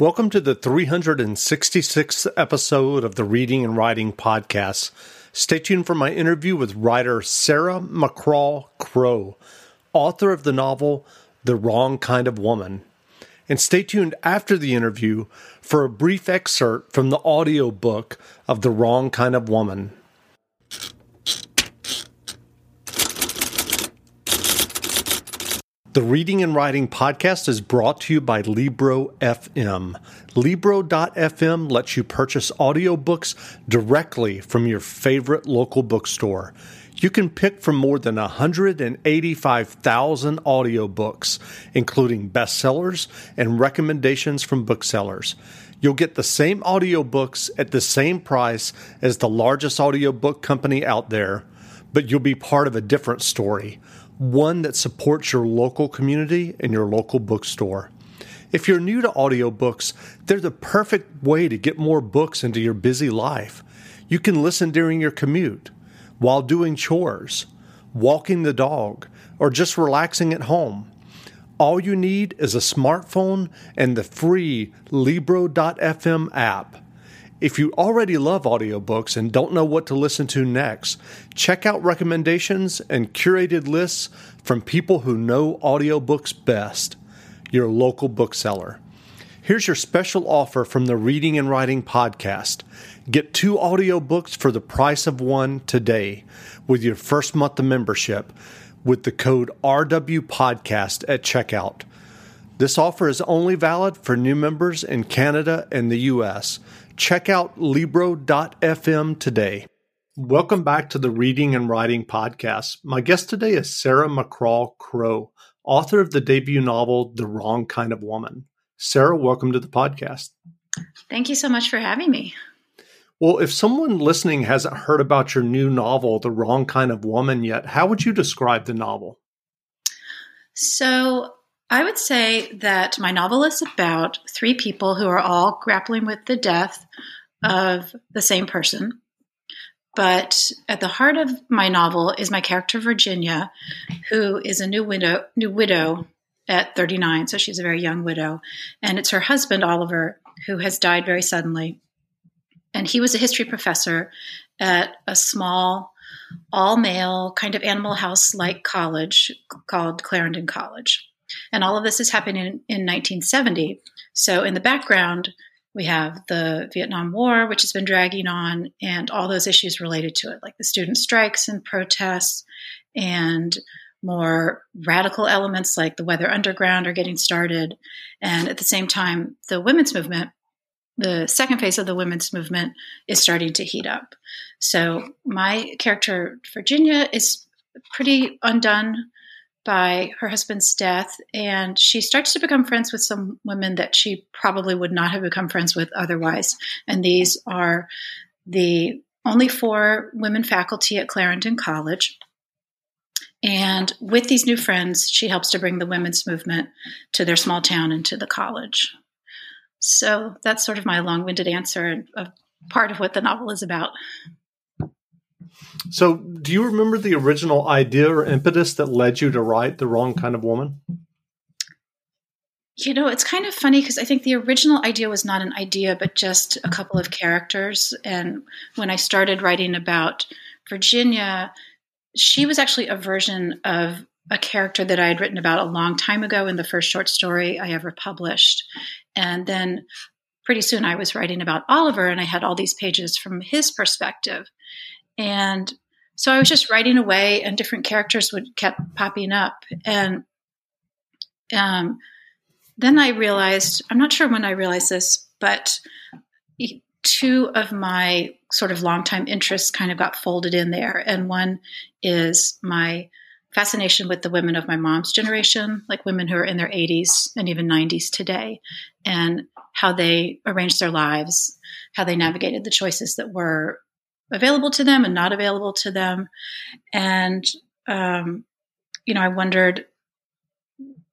Welcome to the 366th episode of the Reading and Writing Podcast. Stay tuned for my interview with writer Sarah McCraw Crow, author of the novel The Wrong Kind of Woman. And stay tuned after the interview for a brief excerpt from the audio book of The Wrong Kind of Woman. The Reading and Writing Podcast is brought to you by Libro FM. Libro.fm lets you purchase audiobooks directly from your favorite local bookstore. You can pick from more than 185,000 audiobooks, including bestsellers and recommendations from booksellers. You'll get the same audiobooks at the same price as the largest audiobook company out there, but you'll be part of a different story one that supports your local community and your local bookstore. If you're new to audiobooks, they're the perfect way to get more books into your busy life. You can listen during your commute, while doing chores, walking the dog, or just relaxing at home. All you need is a smartphone and the free Libro.fm app. If you already love audiobooks and don't know what to listen to next, check out recommendations and curated lists from people who know audiobooks best, your local bookseller. Here's your special offer from the Reading and Writing Podcast. Get two audiobooks for the price of one today with your first month of membership with the code RWPodcast at checkout. This offer is only valid for new members in Canada and the US. Check out Libro.fm today. Welcome back to the Reading and Writing Podcast. My guest today is Sarah McCraw Crow, author of the debut novel, The Wrong Kind of Woman. Sarah, welcome to the podcast. Thank you so much for having me. Well, if someone listening hasn't heard about your new novel, The Wrong Kind of Woman, yet, how would you describe the novel? So, I would say that my novel is about three people who are all grappling with the death of the same person. But at the heart of my novel is my character Virginia, who is a new widow, new widow at 39, so she's a very young widow, and it's her husband Oliver who has died very suddenly. And he was a history professor at a small all male kind of animal house like college called Clarendon College. And all of this is happening in, in 1970. So in the background, we have the Vietnam War, which has been dragging on, and all those issues related to it, like the student strikes and protests, and more radical elements like the Weather Underground are getting started. And at the same time, the women's movement, the second phase of the women's movement, is starting to heat up. So my character, Virginia, is pretty undone by her husband's death, and she starts to become friends with some women that she probably would not have become friends with otherwise. And these are the only four women faculty at Clarendon College. And with these new friends, she helps to bring the women's movement to their small town and to the college. So that's sort of my long winded answer of part of what the novel is about. So, do you remember the original idea or impetus that led you to write The Wrong Kind of Woman? You know, it's kind of funny because I think the original idea was not an idea, but just a couple of characters. And when I started writing about Virginia, she was actually a version of a character that I had written about a long time ago in the first short story I ever published. And then pretty soon I was writing about Oliver, and I had all these pages from his perspective. And so I was just writing away, and different characters would kept popping up. And um, then I realized I'm not sure when I realized this, but two of my sort of longtime interests kind of got folded in there. And one is my fascination with the women of my mom's generation, like women who are in their 80s and even 90s today, and how they arranged their lives, how they navigated the choices that were available to them and not available to them. And, um, you know, I wondered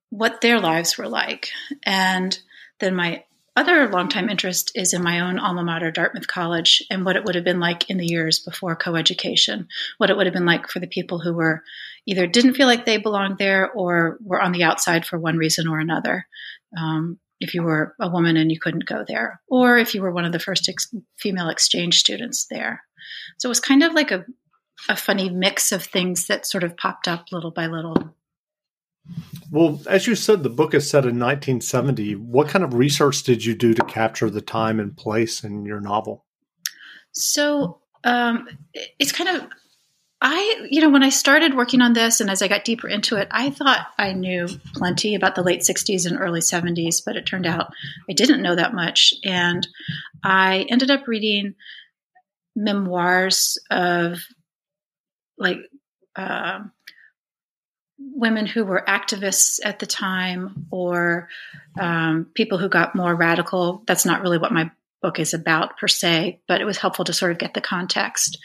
what their lives were like. And then my other longtime interest is in my own alma mater, Dartmouth College, and what it would have been like in the years before coeducation, what it would have been like for the people who were either didn't feel like they belonged there or were on the outside for one reason or another. Um, if you were a woman and you couldn't go there, or if you were one of the first ex- female exchange students there. So it was kind of like a, a funny mix of things that sort of popped up little by little. Well, as you said, the book is set in 1970. What kind of research did you do to capture the time and place in your novel? So um, it's kind of I, you know, when I started working on this and as I got deeper into it, I thought I knew plenty about the late 60s and early 70s, but it turned out I didn't know that much. And I ended up reading memoirs of like uh, women who were activists at the time or um, people who got more radical. That's not really what my book is about per se, but it was helpful to sort of get the context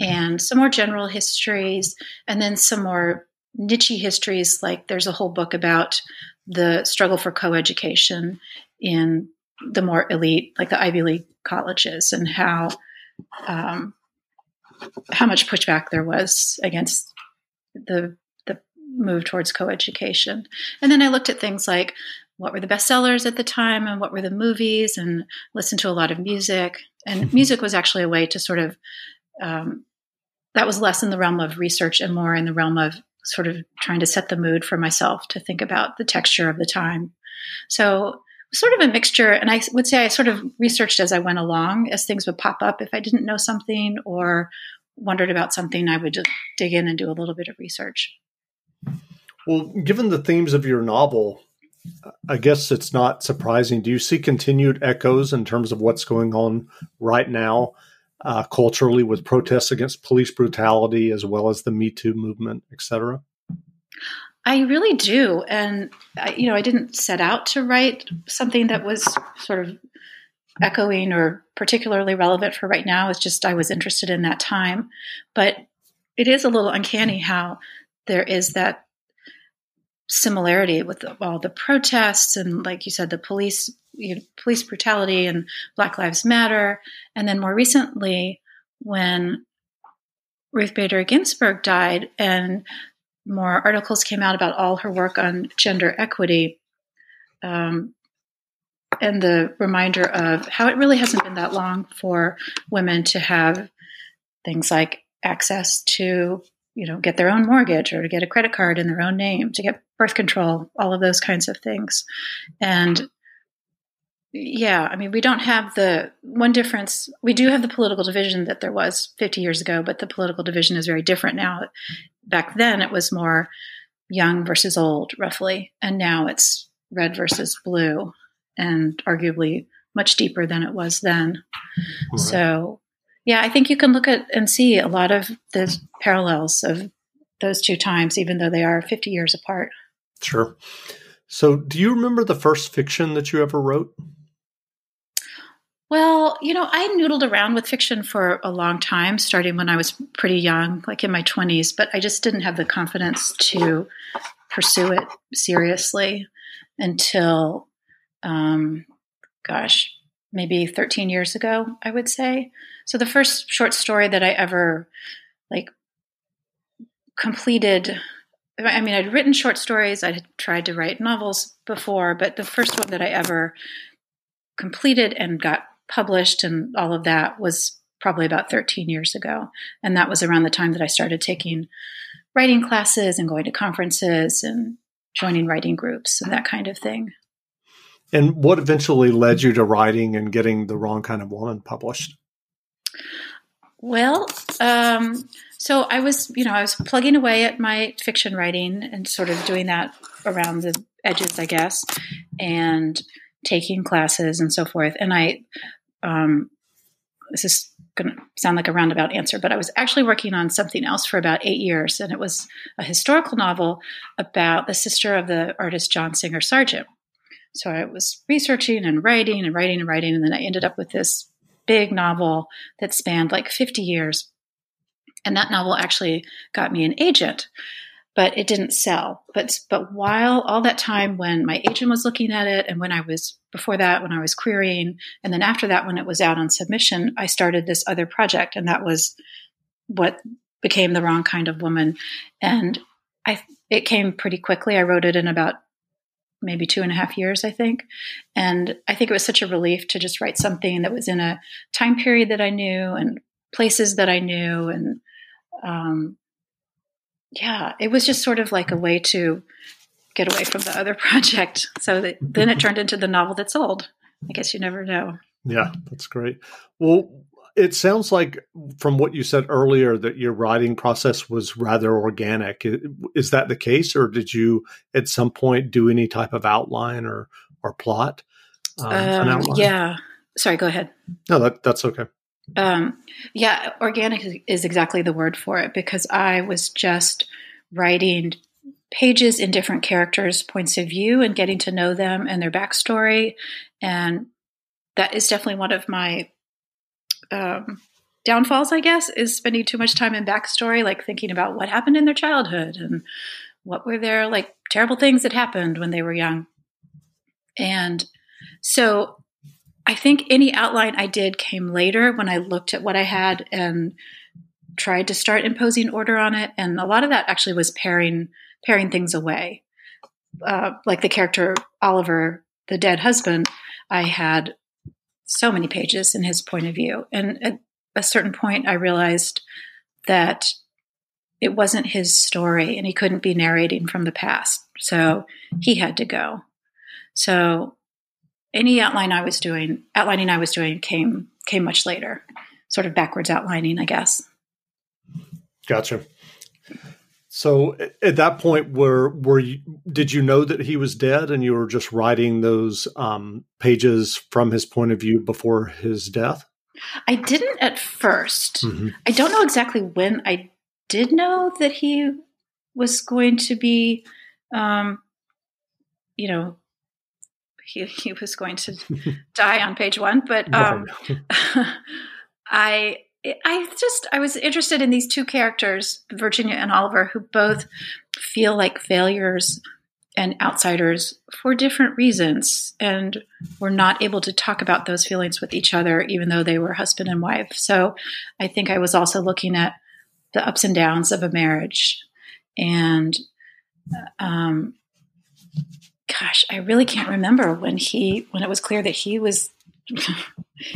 and some more general histories, and then some more niche histories. Like there's a whole book about the struggle for coeducation in the more elite, like the Ivy League colleges, and how um, how much pushback there was against the the move towards co-education. And then I looked at things like what were the bestsellers at the time and what were the movies and listened to a lot of music. And mm-hmm. music was actually a way to sort of, um, that was less in the realm of research and more in the realm of sort of trying to set the mood for myself to think about the texture of the time. So, sort of a mixture. And I would say I sort of researched as I went along, as things would pop up. If I didn't know something or wondered about something, I would just dig in and do a little bit of research. Well, given the themes of your novel, I guess it's not surprising. Do you see continued echoes in terms of what's going on right now uh, culturally with protests against police brutality as well as the Me Too movement, et cetera? I really do. And, I, you know, I didn't set out to write something that was sort of echoing or particularly relevant for right now. It's just I was interested in that time. But it is a little uncanny how there is that similarity with all the protests and, like you said, the police you know, police brutality and Black Lives Matter, and then more recently when Ruth Bader Ginsburg died, and more articles came out about all her work on gender equity. Um, and the reminder of how it really hasn't been that long for women to have things like access to you know, get their own mortgage or to get a credit card in their own name, to get birth control, all of those kinds of things. And yeah, I mean, we don't have the one difference. We do have the political division that there was 50 years ago, but the political division is very different now. Back then, it was more young versus old, roughly. And now it's red versus blue, and arguably much deeper than it was then. Right. So yeah, I think you can look at and see a lot of the parallels of those two times, even though they are 50 years apart. Sure. So, do you remember the first fiction that you ever wrote? Well, you know, I noodled around with fiction for a long time, starting when I was pretty young, like in my 20s, but I just didn't have the confidence to pursue it seriously until, um, gosh, maybe 13 years ago, I would say. So the first short story that I ever like completed I mean, I'd written short stories, I had tried to write novels before, but the first one that I ever completed and got published and all of that was probably about 13 years ago. And that was around the time that I started taking writing classes and going to conferences and joining writing groups and that kind of thing. And what eventually led you to writing and getting The Wrong Kind of Woman published? Well, um, so I was, you know, I was plugging away at my fiction writing and sort of doing that around the edges, I guess, and taking classes and so forth. And I, um, this is going to sound like a roundabout answer, but I was actually working on something else for about eight years, and it was a historical novel about the sister of the artist John Singer Sargent. So I was researching and writing and writing and writing, and then I ended up with this big novel that spanned like 50 years. And that novel actually got me an agent, but it didn't sell. But but while all that time when my agent was looking at it and when I was before that when I was querying and then after that when it was out on submission, I started this other project and that was what became the wrong kind of woman and I it came pretty quickly. I wrote it in about maybe two and a half years, I think. And I think it was such a relief to just write something that was in a time period that I knew and places that I knew. And um, yeah, it was just sort of like a way to get away from the other project. So that, then it turned into the novel that sold. I guess you never know. Yeah, that's great. Well, it sounds like from what you said earlier that your writing process was rather organic. Is that the case, or did you at some point do any type of outline or or plot? Um, um, yeah. Sorry. Go ahead. No, that that's okay. Um, yeah, organic is exactly the word for it because I was just writing pages in different characters' points of view and getting to know them and their backstory, and that is definitely one of my um, downfalls, I guess, is spending too much time in backstory, like thinking about what happened in their childhood and what were their like terrible things that happened when they were young. And so I think any outline I did came later when I looked at what I had and tried to start imposing order on it. And a lot of that actually was paring paring things away. Uh, like the character Oliver, the dead husband, I had so many pages in his point of view. And at a certain point, I realized that it wasn't his story and he couldn't be narrating from the past. So he had to go. So any outline I was doing, outlining I was doing came came much later, sort of backwards outlining, I guess. Gotcha. So at that point, were were you, did you know that he was dead, and you were just writing those um, pages from his point of view before his death? I didn't at 1st mm-hmm. I don't know exactly when I did know that he was going to be, um, you know, he he was going to die on page one, but um, I I just I was interested in these two characters, Virginia and Oliver, who both feel like failures and outsiders for different reasons and were not able to talk about those feelings with each other even though they were husband and wife. So I think I was also looking at the ups and downs of a marriage and um gosh, I really can't remember when he when it was clear that he was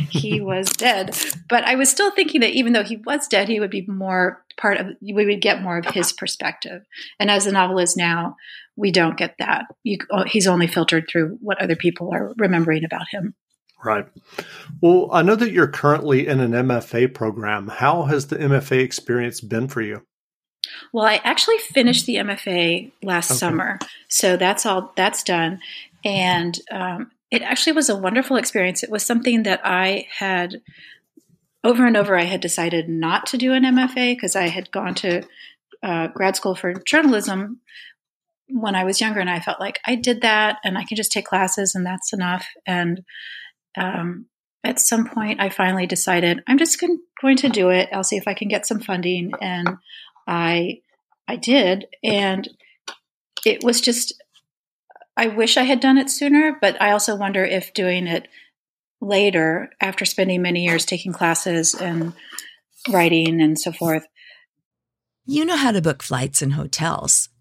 he was dead. But I was still thinking that even though he was dead, he would be more part of, we would get more of his perspective. And as the novel is now, we don't get that. You, oh, he's only filtered through what other people are remembering about him. Right. Well, I know that you're currently in an MFA program. How has the MFA experience been for you? Well, I actually finished the MFA last okay. summer, so that's all that's done. And um, it actually was a wonderful experience. It was something that I had over and over. I had decided not to do an MFA because I had gone to uh, grad school for journalism when I was younger, and I felt like I did that, and I can just take classes, and that's enough. And um, at some point, I finally decided I'm just going to do it. I'll see if I can get some funding, and I I did, and it was just I wish I had done it sooner, but I also wonder if doing it later, after spending many years taking classes and writing and so forth. You know how to book flights and hotels.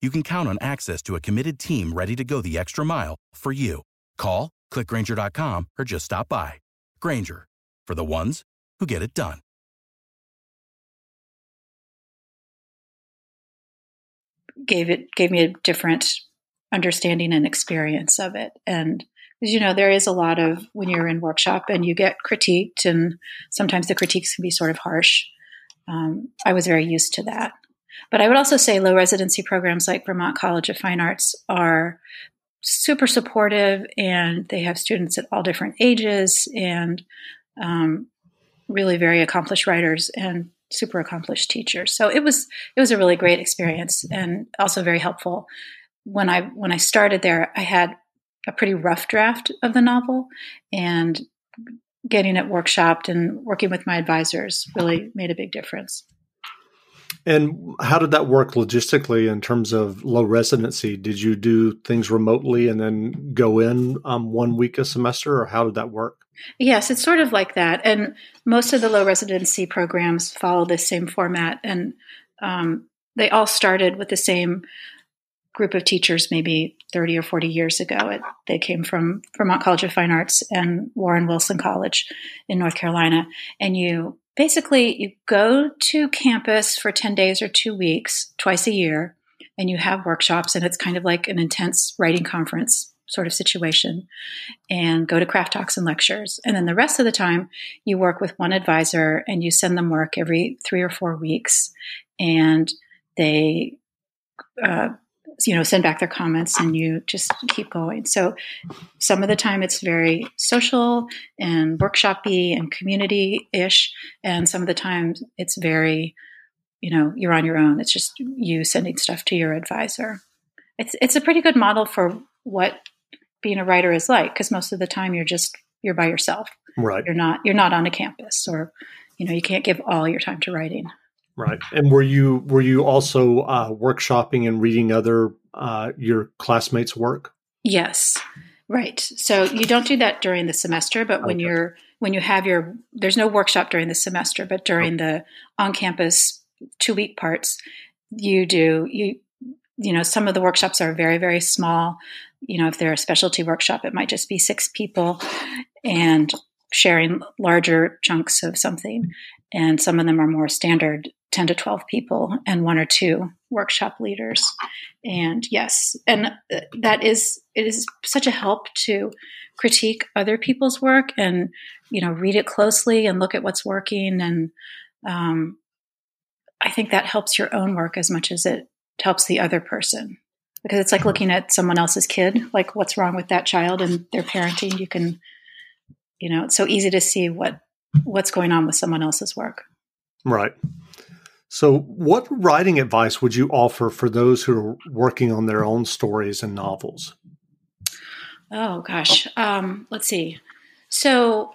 you can count on access to a committed team ready to go the extra mile for you. Call, clickgrainger.com, or just stop by. Grainger, for the ones who get it done. Gave it gave me a different understanding and experience of it. And as you know, there is a lot of when you're in workshop and you get critiqued, and sometimes the critiques can be sort of harsh. Um, I was very used to that. But I would also say low residency programs like Vermont College of Fine Arts are super supportive and they have students at all different ages and um, really very accomplished writers and super accomplished teachers. So it was it was a really great experience and also very helpful. When I when I started there, I had a pretty rough draft of the novel and getting it workshopped and working with my advisors really made a big difference. And how did that work logistically in terms of low residency? Did you do things remotely and then go in um, one week a semester, or how did that work? Yes, it's sort of like that. And most of the low residency programs follow the same format. And um, they all started with the same group of teachers maybe 30 or 40 years ago. It, they came from Vermont College of Fine Arts and Warren Wilson College in North Carolina. And you basically you go to campus for 10 days or two weeks twice a year and you have workshops and it's kind of like an intense writing conference sort of situation and go to craft talks and lectures. And then the rest of the time you work with one advisor and you send them work every three or four weeks and they uh, you know send back their comments and you just keep going. So some of the time it's very social and workshopy and community-ish and some of the time it's very you know you're on your own. It's just you sending stuff to your advisor. It's it's a pretty good model for what being a writer is like because most of the time you're just you're by yourself. Right. You're not you're not on a campus or you know you can't give all your time to writing Right. And were you were you also uh, workshopping and reading other uh, your classmates' work? Yes. Right. So you don't do that during the semester, but when okay. you're when you have your there's no workshop during the semester, but during okay. the on campus two week parts, you do you you know some of the workshops are very very small. You know if they're a specialty workshop, it might just be six people, and sharing larger chunks of something. And some of them are more standard 10 to 12 people and one or two workshop leaders. And yes, and that is, it is such a help to critique other people's work and, you know, read it closely and look at what's working. And um, I think that helps your own work as much as it helps the other person because it's like looking at someone else's kid, like what's wrong with that child and their parenting. You can, you know, it's so easy to see what what's going on with someone else's work. Right. So, what writing advice would you offer for those who are working on their own stories and novels? Oh gosh, um, let's see. So,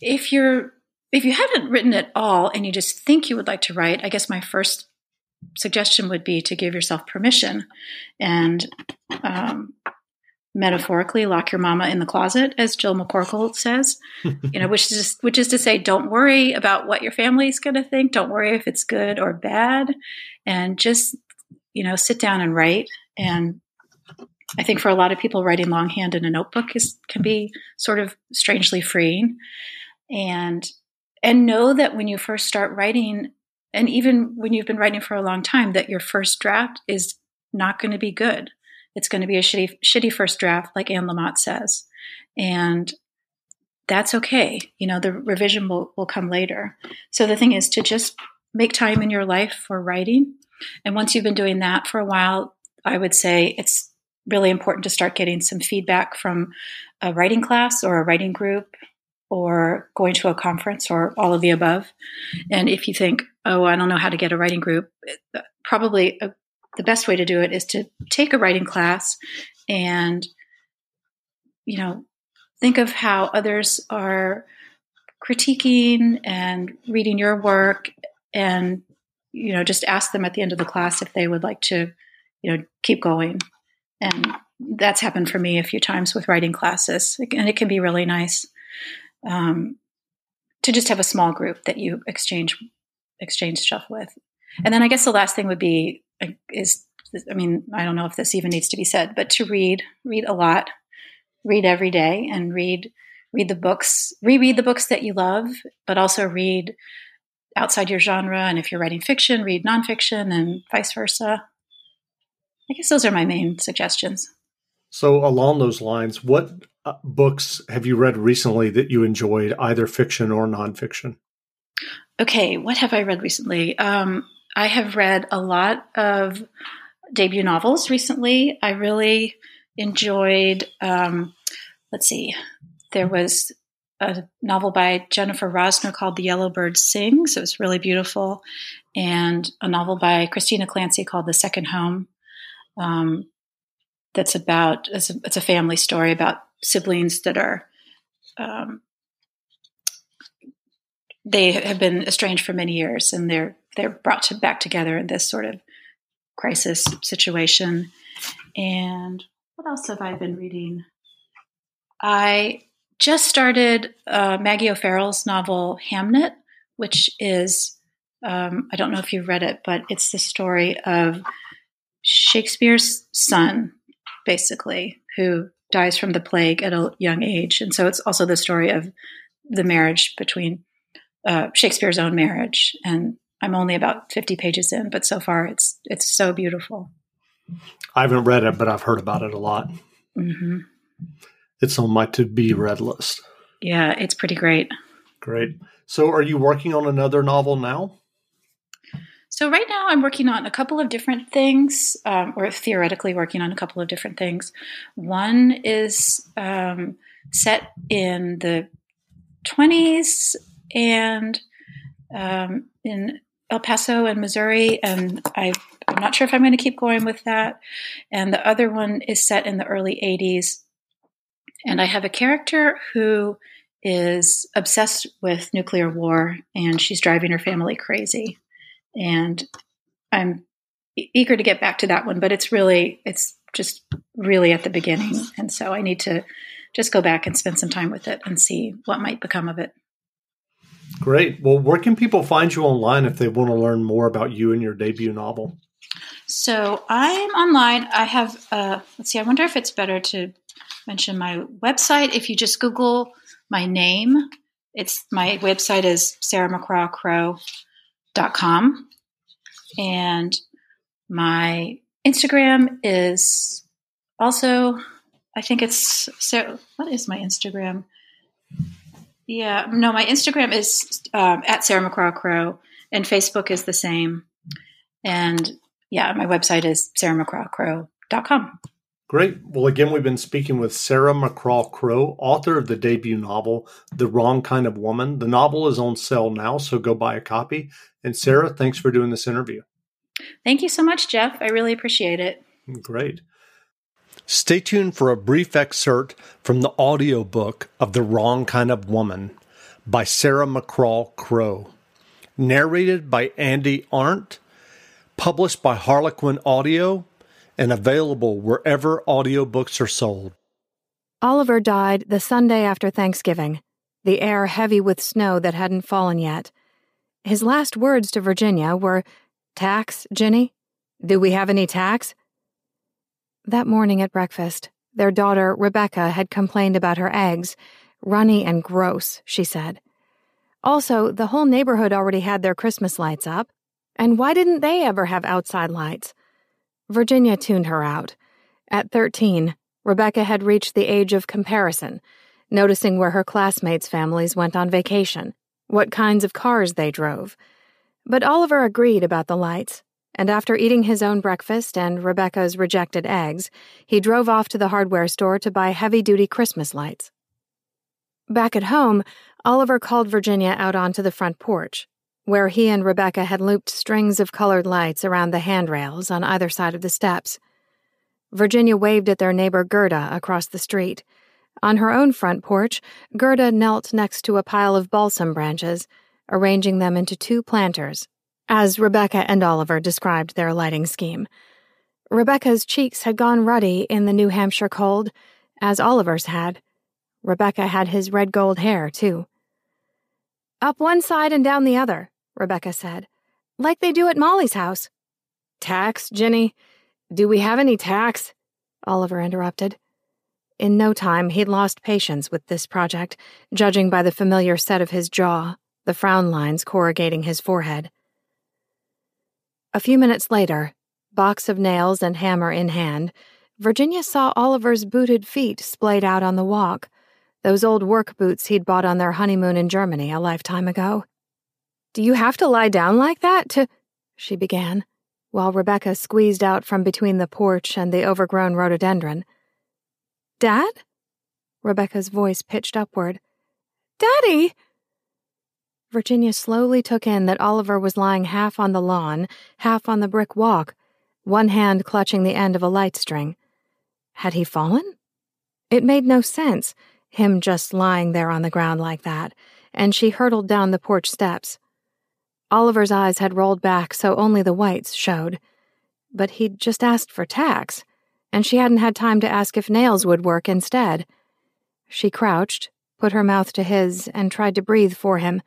if you're if you haven't written at all and you just think you would like to write, I guess my first suggestion would be to give yourself permission and um, metaphorically lock your mama in the closet, as Jill McCorkle says. you know, which is which is to say, don't worry about what your family's going to think. Don't worry if it's good or bad, and just you know, sit down and write. And I think for a lot of people, writing longhand in a notebook is can be sort of strangely freeing. And and know that when you first start writing, and even when you've been writing for a long time, that your first draft is not going to be good it's going to be a shitty, shitty first draft, like Anne Lamott says. And that's okay. You know, the revision will, will come later. So the thing is to just make time in your life for writing. And once you've been doing that for a while, I would say it's really important to start getting some feedback from a writing class or a writing group or going to a conference or all of the above. And if you think, oh, I don't know how to get a writing group, probably a the best way to do it is to take a writing class and you know think of how others are critiquing and reading your work and you know just ask them at the end of the class if they would like to you know keep going. And that's happened for me a few times with writing classes and it can be really nice um, to just have a small group that you exchange exchange stuff with. And then i guess the last thing would be is I mean, I don't know if this even needs to be said, but to read, read a lot, read every day, and read read the books, reread the books that you love, but also read outside your genre. And if you're writing fiction, read nonfiction and vice versa. I guess those are my main suggestions. So, along those lines, what uh, books have you read recently that you enjoyed, either fiction or nonfiction? Okay, what have I read recently? Um, I have read a lot of debut novels recently. I really enjoyed, um, let's see, there was a novel by Jennifer Rosner called The Yellow Bird Sings. It was really beautiful. And a novel by Christina Clancy called The Second Home. Um, that's about, it's a, it's a, family story about siblings that are, um, they have been estranged for many years and they're, they're brought to, back together in this sort of crisis situation. And what else have I been reading? I just started uh, Maggie O'Farrell's novel Hamnet, which is, um, I don't know if you've read it, but it's the story of Shakespeare's son, basically, who dies from the plague at a young age. And so it's also the story of the marriage between uh, Shakespeare's own marriage. And I'm only about 50 pages in, but so far it's it's so beautiful. I haven't read it, but I've heard about it a lot. Mm-hmm. It's on my to be read list. Yeah, it's pretty great. Great. So, are you working on another novel now? So, right now, I'm working on a couple of different things, um, or theoretically working on a couple of different things. One is um, set in the 20s and um, in El Paso and Missouri, and I, am not sure if I'm going to keep going with that. And the other one is set in the early 80s and I have a character who is obsessed with nuclear war and she's driving her family crazy. And I'm eager to get back to that one, but it's really, it's just really at the beginning. And so I need to just go back and spend some time with it and see what might become of it. Great. Well, where can people find you online if they want to learn more about you and your debut novel? So I'm online. I have, uh, let's see, I wonder if it's better to mention my website. If you just Google my name, it's my website is sarahmccrawcrow.com. And my Instagram is also, I think it's, so what is my Instagram? Yeah, no, my Instagram is um, at Sarah McCraw Crow, and Facebook is the same. And yeah, my website is sarahmccrawcrow.com. Great. Well, again, we've been speaking with Sarah McCraw Crow, author of the debut novel, The Wrong Kind of Woman. The novel is on sale now, so go buy a copy. And Sarah, thanks for doing this interview. Thank you so much, Jeff. I really appreciate it. Great. Stay tuned for a brief excerpt from the audiobook of The Wrong Kind of Woman by Sarah McCraw Crow, narrated by Andi Arndt, published by Harlequin Audio and available wherever audiobooks are sold. Oliver died the Sunday after Thanksgiving, the air heavy with snow that hadn't fallen yet. His last words to Virginia were, Tacks, Ginny? Do we have any tacks? That morning at breakfast, their daughter, Rebecca, had complained about her eggs. Runny and gross, she said. Also, the whole neighborhood already had their Christmas lights up. And why didn't they ever have outside lights? Virginia tuned her out. At 13, Rebecca had reached the age of comparison, noticing where her classmates' families went on vacation, what kinds of cars they drove. But Oliver agreed about the lights, and after eating his own breakfast and Rebecca's rejected eggs, he drove off to the hardware store to buy heavy duty Christmas lights. Back at home, Oliver called Virginia out onto the front porch where he and Rebecca had looped strings of colored lights around the handrails on either side of the steps. Virginia waved at their neighbor Gerda across the street. On her own front porch, Gerda knelt next to a pile of balsam branches, arranging them into two planters, as Rebecca and Oliver described their lighting scheme. Rebecca's cheeks had gone ruddy in the New Hampshire cold, as Oliver's had. Rebecca had his red gold hair, too. Up one side and down the other, Rebecca said. Like they do at Molly's house. Tacks, Ginny? Do we have any tacks? Oliver interrupted. In no time, he'd lost patience with this project, judging by the familiar set of his jaw, the frown lines corrugating his forehead. A few minutes later, box of nails and hammer in hand, Virginia saw Oliver's booted feet splayed out on the walk, those old work boots he'd bought on their honeymoon in Germany a lifetime ago. Do you have to lie down like that to. she began, while Rebecca squeezed out from between the porch and the overgrown rhododendron. Dad? Rebecca's voice pitched upward. Daddy! Virginia slowly took in that Oliver was lying half on the lawn, half on the brick walk, one hand clutching the end of a light string. Had he fallen? It made no sense, him just lying there on the ground like that, and she hurtled down the porch steps. Oliver's eyes had rolled back so only the whites showed. But he'd just asked for tacks, and she hadn't had time to ask if nails would work instead. She crouched, put her mouth to his, and tried to breathe for him.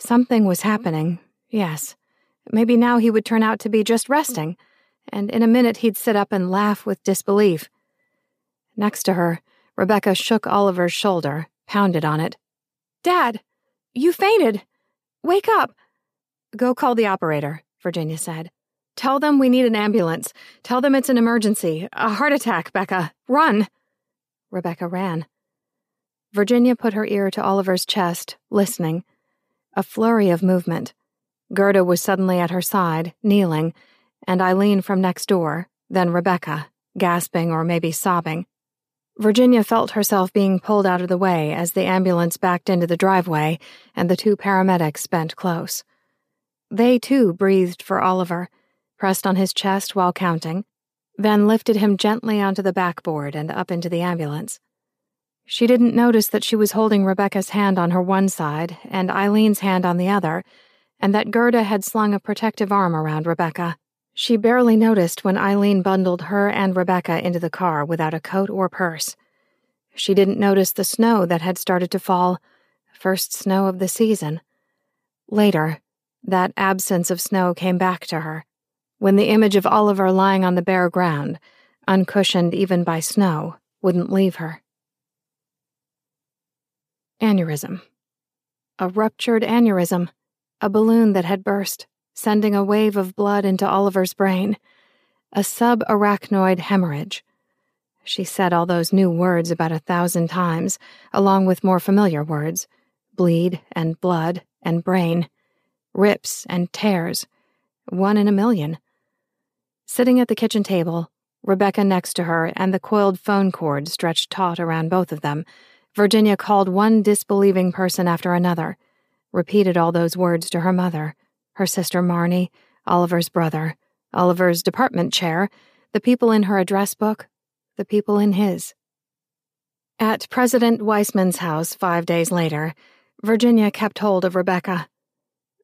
Something was happening, yes. Maybe now he would turn out to be just resting, and in a minute he'd sit up and laugh with disbelief. Next to her, Rebecca shook Oliver's shoulder, pounded on it. Dad, you fainted. Wake up. Go call the operator, Virginia said. Tell them we need an ambulance. Tell them it's an emergency. A heart attack, Becca. Run. Rebecca ran. Virginia put her ear to Oliver's chest, listening. A flurry of movement. Gerda was suddenly at her side, kneeling, and Eileen from next door, then Rebecca, gasping or maybe sobbing. Virginia felt herself being pulled out of the way as the ambulance backed into the driveway and the two paramedics bent close. They, too, breathed for Oliver, pressed on his chest while counting, then lifted him gently onto the backboard and up into the ambulance. She didn't notice that she was holding Rebecca's hand on her one side and Eileen's hand on the other, and that Gerda had slung a protective arm around Rebecca. She barely noticed when Eileen bundled her and Rebecca into the car without a coat or purse. She didn't notice the snow that had started to fall, first snow of the season. Later, that absence of snow came back to her, when the image of Oliver lying on the bare ground, uncushioned even by snow, wouldn't leave her. Aneurysm. A ruptured aneurysm, a balloon that had burst, sending a wave of blood into Oliver's brain. A subarachnoid hemorrhage. She said all those new words about a thousand times, along with more familiar words bleed and blood and brain rips and tears, one in a million. Sitting at the kitchen table, Rebecca next to her and the coiled phone cord stretched taut around both of them, Virginia called one disbelieving person after another, repeated all those words to her mother, her sister Marnie, Oliver's brother, Oliver's department chair, the people in her address book, the people in his. At President Weissman's house five days later, Virginia kept hold of Rebecca.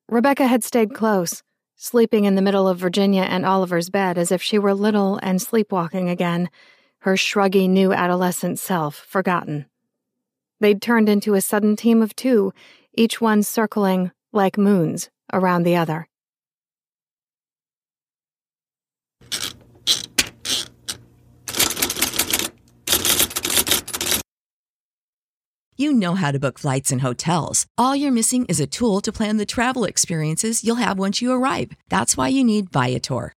Rebecca had stayed close, sleeping in the middle of Virginia and Oliver's bed as if she were little and sleepwalking again, her shruggy new adolescent self forgotten. They'd turned into a sudden team of two, each one circling, like moons, around the other. You know how to book flights and hotels. All you're missing is a tool to plan the travel experiences you'll have once you arrive. That's why you need Viator.